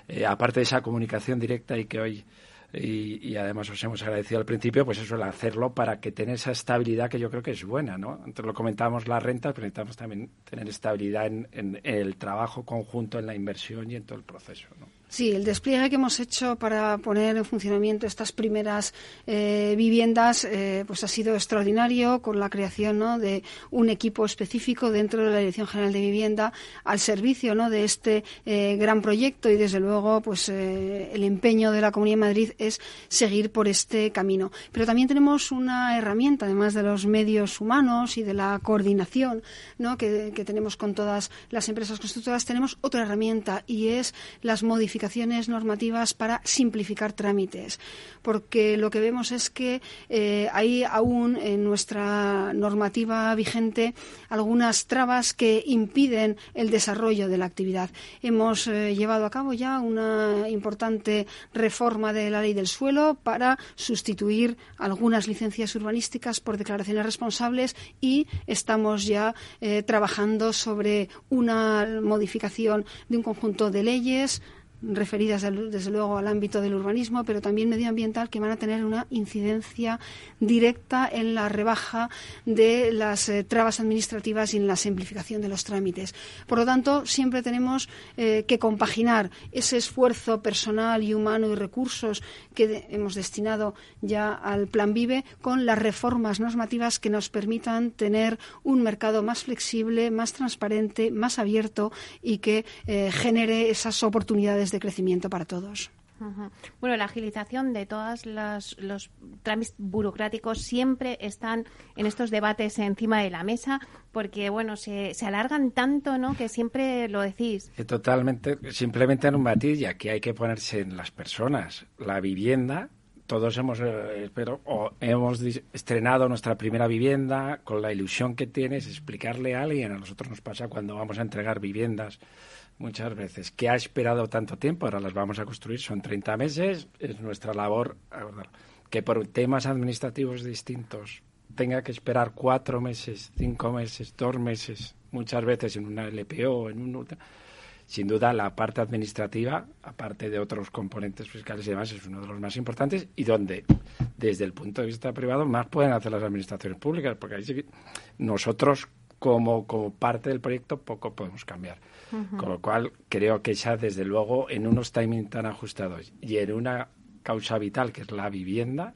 eh, aparte de esa comunicación directa y que hoy y, además os hemos agradecido al principio, pues eso, el hacerlo para que tenga esa estabilidad que yo creo que es buena, ¿no? Antes lo comentábamos la renta, pero necesitamos también tener estabilidad en, en el trabajo conjunto, en la inversión y en todo el proceso, ¿no? Sí, el despliegue que hemos hecho para poner en funcionamiento estas primeras eh, viviendas eh, pues ha sido extraordinario con la creación de un equipo específico dentro de la Dirección General de Vivienda al servicio ¿no? de este eh, gran proyecto y desde luego pues el empeño de la Comunidad de Madrid es seguir por este camino. Pero también tenemos una herramienta, además de los medios humanos y de la coordinación ¿no? que, que tenemos con todas las empresas constructoras, tenemos otra herramienta y es las modificaciones normativas para simplificar trámites, porque lo que vemos es que eh, hay aún en nuestra normativa vigente algunas trabas que impiden el desarrollo de la actividad. Hemos eh, llevado a cabo ya una importante reforma de la ley del suelo para sustituir algunas licencias urbanísticas por declaraciones responsables y estamos ya eh, trabajando sobre una modificación de un conjunto de leyes referidas desde luego al ámbito del urbanismo, pero también medioambiental, que van a tener una incidencia directa en la rebaja de las eh, trabas administrativas y en la simplificación de los trámites. Por lo tanto, siempre tenemos eh, que compaginar ese esfuerzo personal y humano y recursos que hemos destinado ya al Plan Vive con las reformas normativas que nos permitan tener un mercado más flexible, más transparente, más abierto y que eh, genere esas oportunidades de crecimiento para todos. Bueno, la agilización de todos los trámites burocráticos siempre están en estos debates encima de la mesa porque, bueno, se, se alargan tanto, ¿no?, que siempre lo decís. Eh, totalmente, simplemente en un matiz, y aquí hay que ponerse en las personas. La vivienda, todos hemos, eh, espero, o hemos estrenado nuestra primera vivienda con la ilusión que tienes explicarle a alguien. A nosotros nos pasa cuando vamos a entregar viviendas muchas veces, que ha esperado tanto tiempo, ahora las vamos a construir, son 30 meses, es nuestra labor que por temas administrativos distintos tenga que esperar cuatro meses, cinco meses, dos meses, muchas veces en una LPO, en un... Sin duda, la parte administrativa, aparte de otros componentes fiscales y demás, es uno de los más importantes y donde, desde el punto de vista privado, más pueden hacer las administraciones públicas, porque ahí nosotros, como, como parte del proyecto, poco podemos cambiar. Con lo cual, creo que ya, desde luego, en unos timings tan ajustados y en una causa vital, que es la vivienda,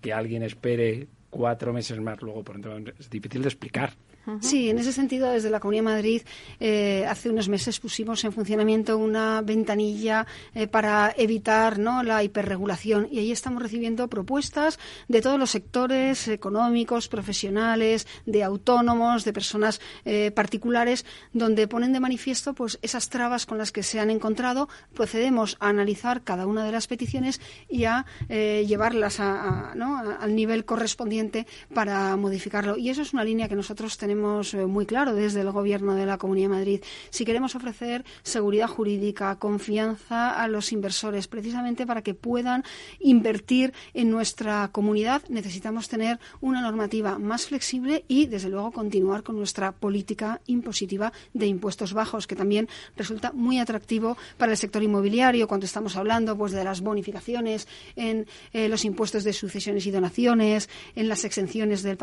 que alguien espere cuatro meses más luego, por ejemplo, es difícil de explicar. Sí, en ese sentido, desde la Comunidad de Madrid, eh, hace unos meses pusimos en funcionamiento una ventanilla eh, para evitar ¿no? la hiperregulación y ahí estamos recibiendo propuestas de todos los sectores económicos, profesionales, de autónomos, de personas eh, particulares, donde ponen de manifiesto pues esas trabas con las que se han encontrado. Procedemos a analizar cada una de las peticiones y a llevarlas al nivel correspondiente para modificarlo. Y eso es una línea que nosotros tenemos tenemos eh, muy claro desde el Gobierno de la Comunidad de Madrid. Si queremos ofrecer seguridad jurídica, confianza a los inversores, precisamente para que puedan invertir en nuestra comunidad, necesitamos tener una normativa más flexible y, desde luego, continuar con nuestra política impositiva de impuestos bajos, que también resulta muy atractivo para el sector inmobiliario cuando estamos hablando pues, de las bonificaciones en eh, los impuestos de sucesiones y donaciones, en las exenciones del,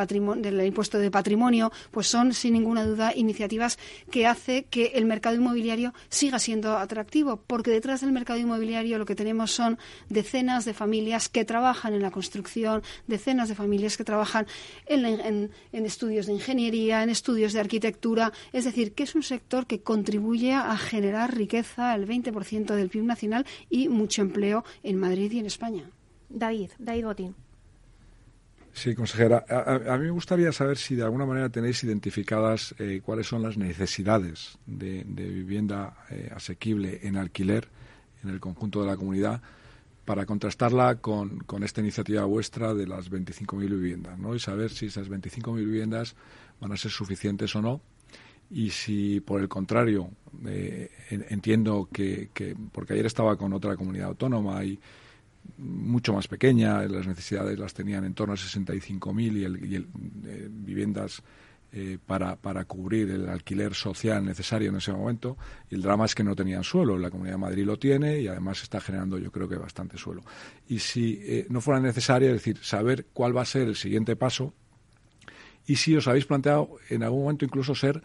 impuesto de patrimonio son sin ninguna duda iniciativas que hace que el mercado inmobiliario siga siendo atractivo, porque detrás del mercado inmobiliario lo que tenemos son decenas de familias que trabajan en la construcción, decenas de familias que trabajan en, estudios de ingeniería, en estudios de arquitectura, es decir, que es un sector que contribuye a generar riqueza, el 20% del PIB nacional y mucho empleo en Madrid y en España. David, David Botín. Sí, consejera. A, mí me gustaría saber si de alguna manera tenéis identificadas eh, cuáles son las necesidades de, vivienda eh, asequible en alquiler en el conjunto de la comunidad para contrastarla con, esta iniciativa vuestra de las 25.000 viviendas, ¿no? Y saber si esas 25.000 viviendas van a ser suficientes o no. Y si, por el contrario, eh, entiendo que, que, porque ayer estaba con otra comunidad autónoma y mucho más pequeña, las necesidades las tenían en torno a 65.000 y, el, y eh, viviendas eh, para, para cubrir el alquiler social necesario en ese momento. Y el drama es que no tenían suelo. La Comunidad de Madrid lo tiene y además está generando, yo creo que bastante suelo. Y si eh, no fuera necesario, es decir, saber cuál va a ser el siguiente paso y si os habéis planteado en algún momento incluso ser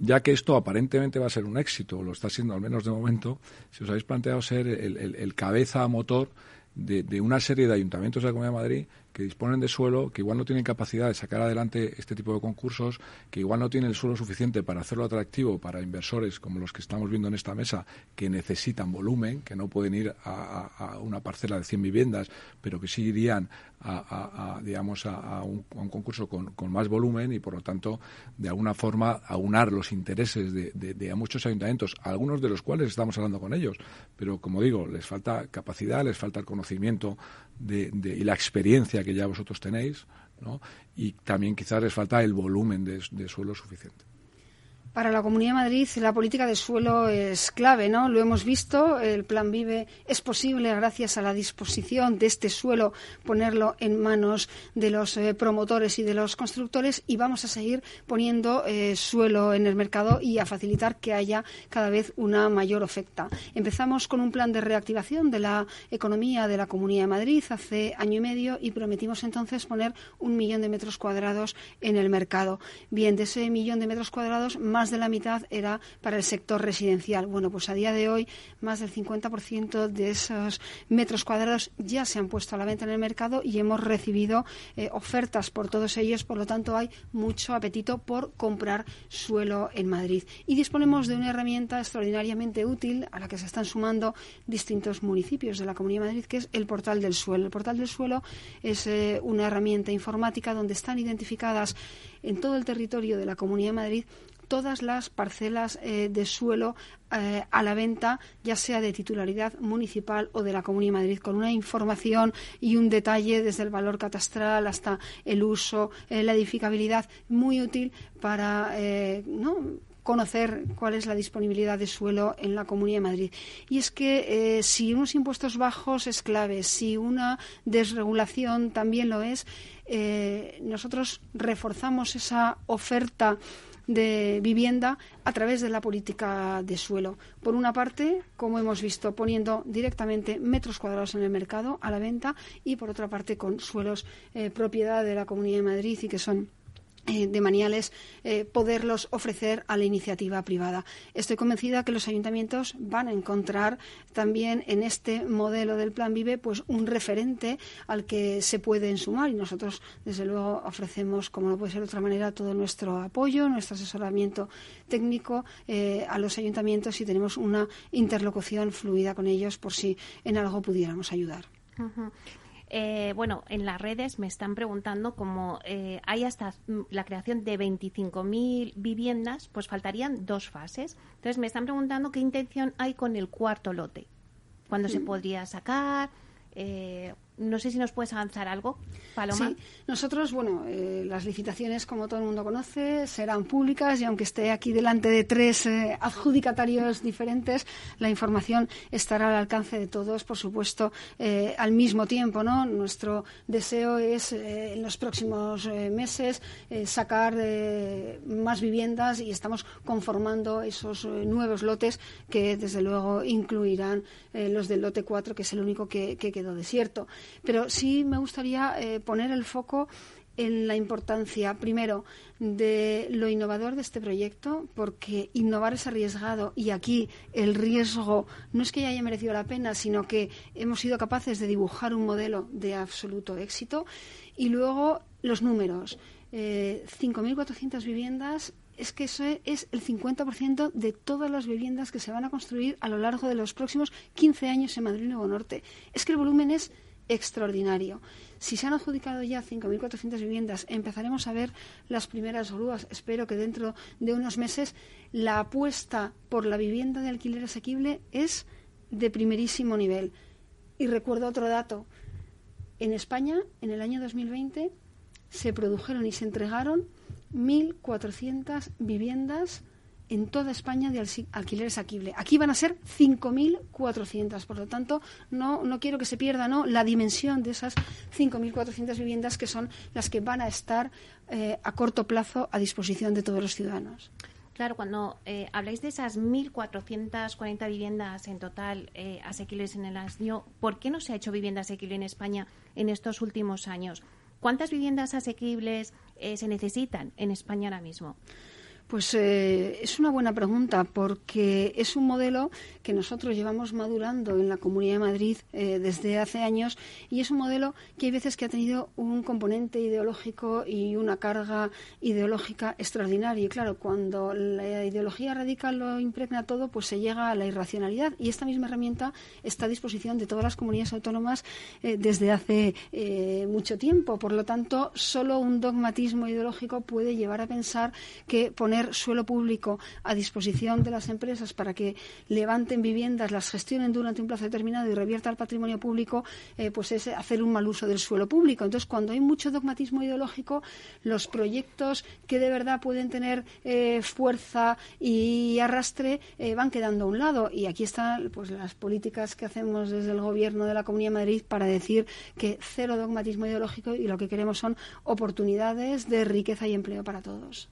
ya que esto aparentemente va a ser un éxito, lo está siendo al menos de momento, si os habéis planteado ser el, cabeza motor de, una serie de ayuntamientos de la Comunidad de Madrid que disponen de suelo, que igual no tienen capacidad de sacar adelante este tipo de concursos, que igual no tienen el suelo suficiente para hacerlo atractivo para inversores como los que estamos viendo en esta mesa, que necesitan volumen, que no pueden ir a, una parcela de 100 viviendas, pero que sí irían a, digamos, a, un, concurso con, más volumen y, por lo tanto, de alguna forma aunar los intereses de, de muchos ayuntamientos, algunos de los cuales estamos hablando con ellos, pero como digo, les falta capacidad, les falta el conocimiento de, y la experiencia que ya vosotros tenéis, ¿no? y también quizás les falta el volumen de suelo suficiente. Para la Comunidad de Madrid la política de suelo es clave, ¿no? Lo hemos visto, el Plan Vive es posible gracias a la disposición de este suelo ponerlo en manos de los eh, promotores y de los constructores y vamos a seguir poniendo eh, suelo en el mercado y a facilitar que haya cada vez una mayor oferta. Empezamos con un plan de reactivación de la economía de la Comunidad de Madrid hace año y medio y prometimos entonces poner un millón de metros cuadrados en el mercado. Bien, de ese millón de metros cuadrados, más más de la mitad era para el sector residencial. Bueno, pues a día de hoy más del 50% de esos metros cuadrados ya se han puesto a la venta en el mercado y hemos recibido eh, ofertas por todos ellos, por lo tanto hay mucho apetito por comprar suelo en Madrid. Y disponemos de una herramienta extraordinariamente útil a la que se están sumando distintos municipios de la Comunidad de Madrid, que es el portal del suelo. El portal del suelo es eh, una herramienta informática donde están identificadas en todo el territorio de la Comunidad de Madrid todas las parcelas eh, de suelo eh, a la venta, ya sea de titularidad municipal o de la Comunidad de Madrid, con una información y un detalle desde el valor catastral hasta el uso, eh, la edificabilidad, muy útil para conocer cuál es la disponibilidad de suelo en la Comunidad de Madrid. Y es que si unos impuestos bajos es clave, si una desregulación también lo es, nosotros reforzamos esa oferta de vivienda a través de la política de suelo. Por una parte, como hemos visto, poniendo directamente metros cuadrados en el mercado a la venta y por otra parte con suelos eh, propiedad de la Comunidad de Madrid y que son eh, de maniales eh, poderlos ofrecer a la iniciativa privada. Estoy convencida que los ayuntamientos van a encontrar también en este modelo del Plan Vive pues un referente al que se pueden sumar y nosotros desde luego ofrecemos como no puede ser de otra manera todo nuestro apoyo, nuestro asesoramiento técnico eh, a los ayuntamientos y tenemos una interlocución fluida con ellos por si en algo pudiéramos ayudar. Eh, bueno, en las redes me están preguntando cómo eh, hay hasta mm, la creación de 25.000 viviendas, pues faltarían dos fases. Entonces me están preguntando qué intención hay con el cuarto lote. ¿Cuándo se podría sacar? Eh, no sé si nos puedes avanzar algo, Paloma. Sí, nosotros, bueno, eh, las licitaciones, como todo el mundo conoce, serán públicas y aunque esté aquí delante de tres eh, adjudicatarios diferentes, la información estará al alcance de todos, por supuesto, eh, al mismo tiempo, ¿no? Nuestro deseo es en los próximos meses sacar más viviendas y estamos conformando esos nuevos lotes que, desde luego, incluirán los del lote 4, que es el único que quedó desierto. Pero sí me gustaría eh, poner el foco en la importancia, primero, de lo innovador de este proyecto, porque innovar es arriesgado y aquí el riesgo no es que ya haya merecido la pena, sino que hemos sido capaces de dibujar un modelo de absoluto éxito. Y luego los números. Eh, 5.400 viviendas es que eso es el 50% de todas las viviendas que se van a construir a lo largo de los próximos 15 años en Madrid Nuevo Norte. Es que el volumen es extraordinario. Si se han adjudicado ya 5.400 viviendas, empezaremos a ver las primeras grúas. Espero que dentro de unos meses la apuesta por la vivienda de alquiler asequible es de primerísimo nivel. Y recuerdo otro dato. En España, en el año 2020, se produjeron y se entregaron 1.400 viviendas en toda España de alquiler asequible. Aquí van a ser 5.400. Por lo tanto, no, no quiero que se pierda ¿no? la dimensión de esas 5.400 viviendas que son las que van a estar eh, a corto plazo a disposición de todos los ciudadanos. Claro, cuando eh, habláis de esas 1.440 viviendas en total eh, asequibles en el año, ¿por qué no se ha hecho vivienda asequible en España en estos últimos años? ¿Cuántas viviendas asequibles se necesitan en España ahora mismo? Pues eh, es una buena pregunta porque es un modelo que nosotros llevamos madurando en la Comunidad de Madrid eh, desde hace años y es un modelo que hay veces que ha tenido un componente ideológico y una carga ideológica extraordinaria. Y claro, cuando la ideología radical lo impregna todo, pues se llega a la irracionalidad y esta misma herramienta está a disposición de todas las comunidades autónomas eh, desde hace mucho tiempo. Por lo tanto, solo un dogmatismo ideológico puede llevar a pensar que poner suelo público a disposición de las empresas para que levanten viviendas, las gestionen durante un plazo determinado y revierta al patrimonio público, eh, pues es hacer un mal uso del suelo público. Entonces, cuando hay mucho dogmatismo ideológico, los proyectos que de verdad pueden tener eh, fuerza y arrastre eh, van quedando a un lado. Y aquí están pues, las políticas que hacemos desde el Gobierno de la Comunidad de Madrid para decir que cero dogmatismo ideológico y lo que queremos son oportunidades de riqueza y empleo para todos.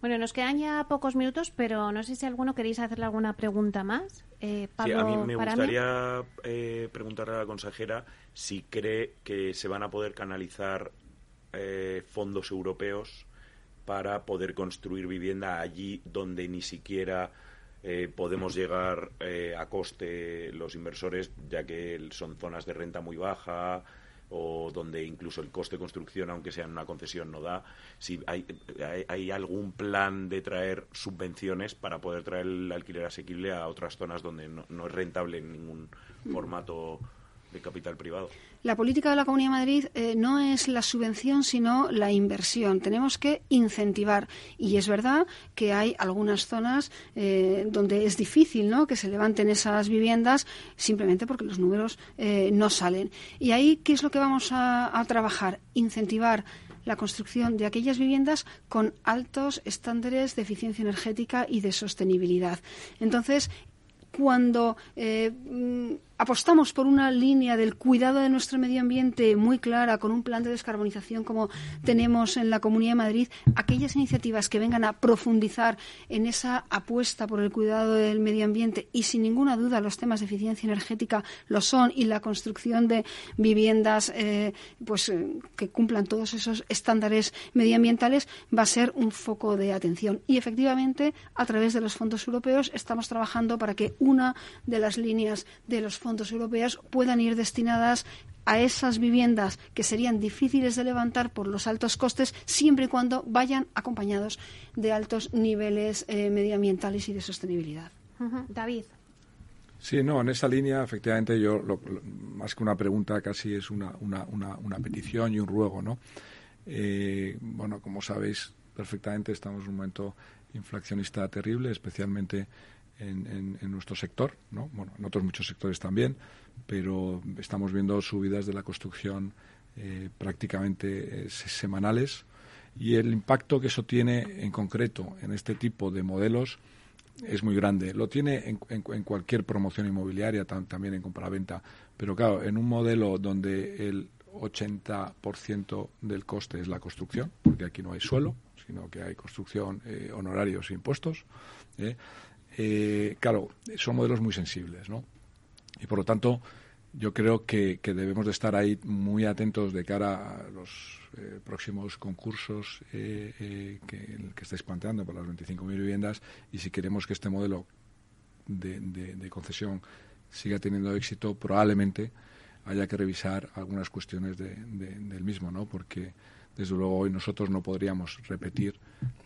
Bueno, nos quedan ya pocos minutos, pero no sé si alguno queréis hacerle alguna pregunta más. Eh, sí, a mí me gustaría eh, preguntarle a la consejera si cree que se van a poder canalizar eh, fondos europeos para poder construir vivienda allí donde ni siquiera eh, podemos llegar a coste los inversores, ya que son zonas de renta muy baja, o donde incluso el coste de construcción, aunque sea en una concesión, no da. Si hay, hay, algún plan de traer subvenciones para poder traer el alquiler asequible a otras zonas donde no, no es rentable en ningún formato La política de la Comunidad de Madrid eh, no es la subvención, sino la inversión. Tenemos que incentivar. Y es verdad que hay algunas zonas eh, donde es difícil ¿no? que se levanten esas viviendas simplemente porque los números eh, no salen. Y ahí, ¿qué es lo que vamos a, a trabajar? Incentivar la construcción de aquellas viviendas con altos estándares de eficiencia energética y de sostenibilidad. Entonces, cuando mm, apostamos por una línea del cuidado de nuestro medio ambiente muy clara, con un plan de descarbonización como tenemos en la Comunidad de Madrid, aquellas iniciativas que vengan a profundizar en esa apuesta por el cuidado del medio ambiente y sin ninguna duda los temas de eficiencia energética lo son y la construcción de viviendas eh, pues eh, que cumplan todos esos estándares medioambientales va a ser un foco de atención. Y efectivamente a través de los fondos europeos estamos trabajando para que una de las líneas de los fondos europeos puedan ir destinadas a esas viviendas que serían difíciles de levantar por los altos costes, siempre y cuando vayan acompañados de altos niveles eh, medioambientales y de sostenibilidad. David. Sí, no, en esa línea, efectivamente, yo, más que una pregunta, casi es una, una, una, petición y un ruego, ¿no? Eh, bueno, como sabéis perfectamente, estamos en un momento inflacionista terrible, especialmente en, nuestro sector, ¿no? bueno, en otros muchos sectores también, pero estamos viendo subidas de la construcción eh, prácticamente eh, semanales y el impacto que eso tiene en concreto en este tipo de modelos es muy grande. Lo tiene en, cualquier promoción inmobiliaria, también en compra-venta, pero claro, en un modelo donde el 80% del coste es la construcción, porque aquí no hay suelo, sino que hay construcción, eh, honorarios e impuestos. Eh, claro, son modelos muy sensibles, ¿no? Y por lo tanto, yo creo que, debemos de estar ahí muy atentos de cara a los eh, próximos concursos eh, eh, que, que estáis planteando por las 25.000 viviendas y si queremos que este modelo de, de, concesión siga teniendo éxito, probablemente haya que revisar algunas cuestiones del mismo, ¿no? Porque desde luego hoy nosotros no podríamos repetir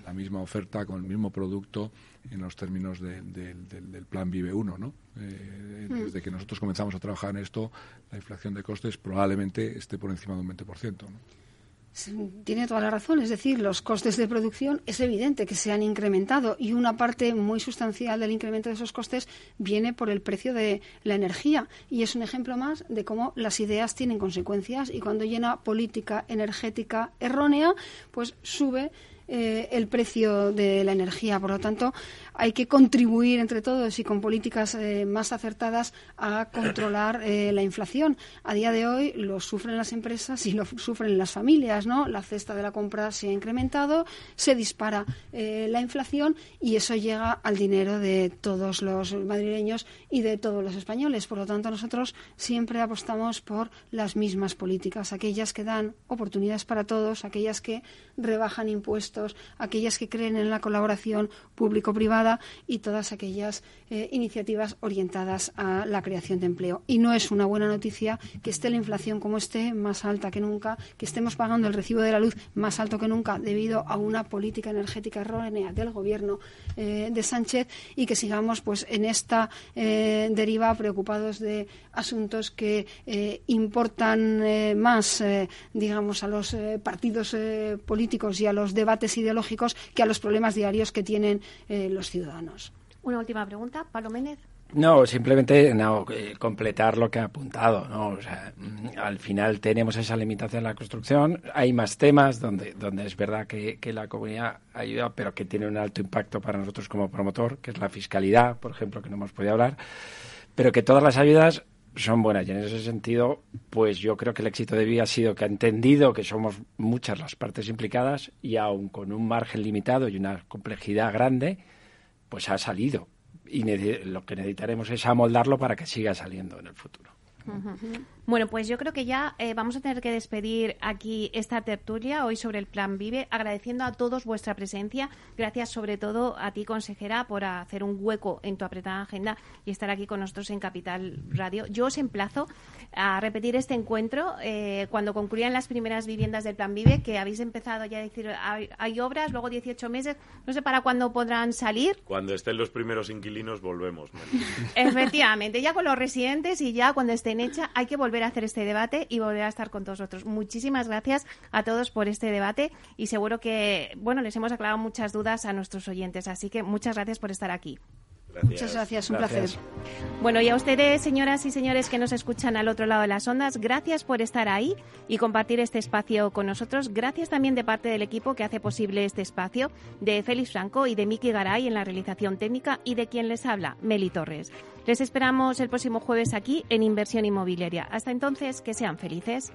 la misma oferta con el mismo producto en los términos del plan Vive 1, ¿no? Eh, hmm. Desde que nosotros comenzamos a trabajar en esto, la inflación de costes probablemente esté por encima de un 20%. ¿no? Tiene toda la razón, es decir, los costes de producción es evidente que se han incrementado y una parte muy sustancial del incremento de esos costes viene por el precio de la energía y es un ejemplo más de cómo las ideas tienen consecuencias y cuando llena política energética errónea, pues sube eh, el precio de la energía. Por lo tanto, hay que contribuir entre todos y con políticas eh, más acertadas a controlar eh, la inflación. A día de hoy lo sufren las empresas y lo sufren las familias, ¿no? La cesta de la compra se ha incrementado, se dispara la inflación y eso llega al dinero de todos los madrileños y de todos los españoles. Por lo tanto, nosotros siempre apostamos por las mismas políticas, aquellas que dan oportunidades para todos, aquellas que rebajan impuestos, aquellas que creen en la colaboración público-privada y todas aquellas eh, iniciativas orientadas a la creación de empleo. Y no es una buena noticia que esté la inflación como esté más alta que nunca, que estemos pagando el recibo de la luz más alto que nunca debido a una política energética errónea del gobierno eh, de Sánchez y que sigamos pues en esta eh, deriva preocupados de asuntos que importan más digamos a los partidos políticos y a los debates ideológicos que a los problemas diarios que tienen los ciudadanos. Una última pregunta, Pablo Méndez. No, simplemente no, eh, completar lo que ha apuntado. ¿no? Mm, al final tenemos esa limitación en la construcción. Hay más temas donde, donde es verdad que, que, la comunidad ayuda, pero que tiene un alto impacto para nosotros como promotor, que es la fiscalidad, por ejemplo, que no hemos podido hablar. Pero que todas las ayudas son buenas. Y en ese sentido, pues yo creo que el éxito de Vía ha sido que ha entendido que somos muchas las partes implicadas y aun con un margen limitado y una complejidad grande, pues ha salido y lo que necesitaremos es amoldarlo para que siga saliendo en el futuro. Bueno, pues yo creo que ya eh, vamos a tener que despedir aquí esta tertulia hoy sobre el Plan Vive, agradeciendo a todos vuestra presencia. Gracias sobre todo a ti, consejera, por hacer un hueco en tu apretada agenda y estar aquí con nosotros en Capital Radio. Yo os emplazo a repetir este encuentro eh, cuando concluyan las primeras viviendas del Plan Vive, que habéis empezado ya a decir, hay, obras, luego 18 meses, no sé para cuándo podrán salir. Cuando estén los primeros inquilinos, volvemos. Efectivamente, ya con los residentes y ya cuando estén hechas, hay que volver a hacer este debate y volver a estar con todos nosotros. Muchísimas gracias a todos por este debate y seguro que, bueno, les hemos aclarado muchas dudas a nuestros oyentes, así que muchas gracias por estar aquí. Muchas gracias, un placer. Bueno, y a ustedes, señoras y señores que nos escuchan al otro lado de las ondas, gracias por estar ahí y compartir este espacio con nosotros. Gracias también de parte del equipo que hace posible este espacio, de Félix Franco y de Miki Garay en la realización técnica y de quien les habla, Meli Torres. Les esperamos el próximo jueves aquí en Inversión Inmobiliaria. Hasta entonces, que sean felices.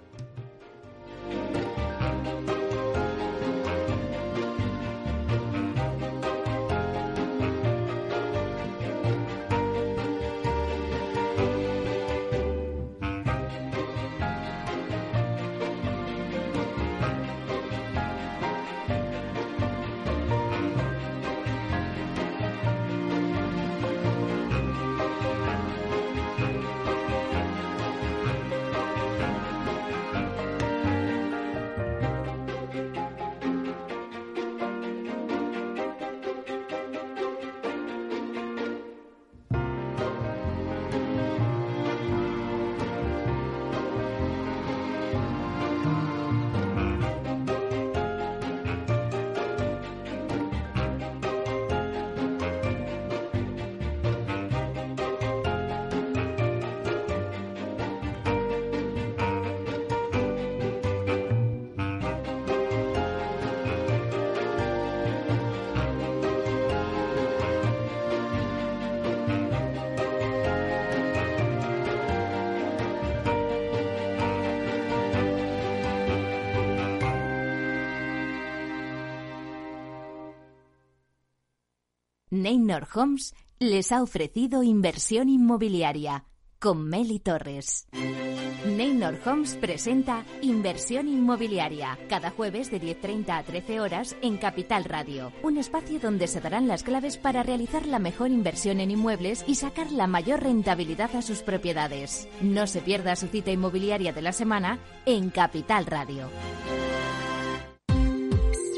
Neynor Homes les ha ofrecido inversión inmobiliaria con Meli Torres. Neynor Homes presenta Inversión Inmobiliaria cada jueves de 10.30 a 13 horas en Capital Radio, un espacio donde se darán las claves para realizar la mejor inversión en inmuebles y sacar la mayor rentabilidad a sus propiedades. No se pierda su cita inmobiliaria de la semana en Capital Radio.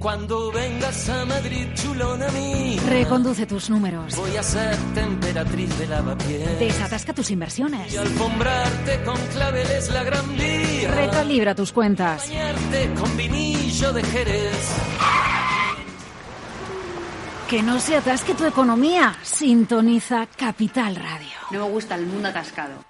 Cuando vengas a Madrid, chulona mía, Reconduce tus números. voy a ser temperatriz de lavapiés. Desatasca tus inversiones. Y alfombrarte con claveles la gran vía. Recalibra tus cuentas. Bañarte con vinillo de Jerez. Que no se atasque tu economía. Sintoniza Capital Radio. No me gusta el mundo atascado.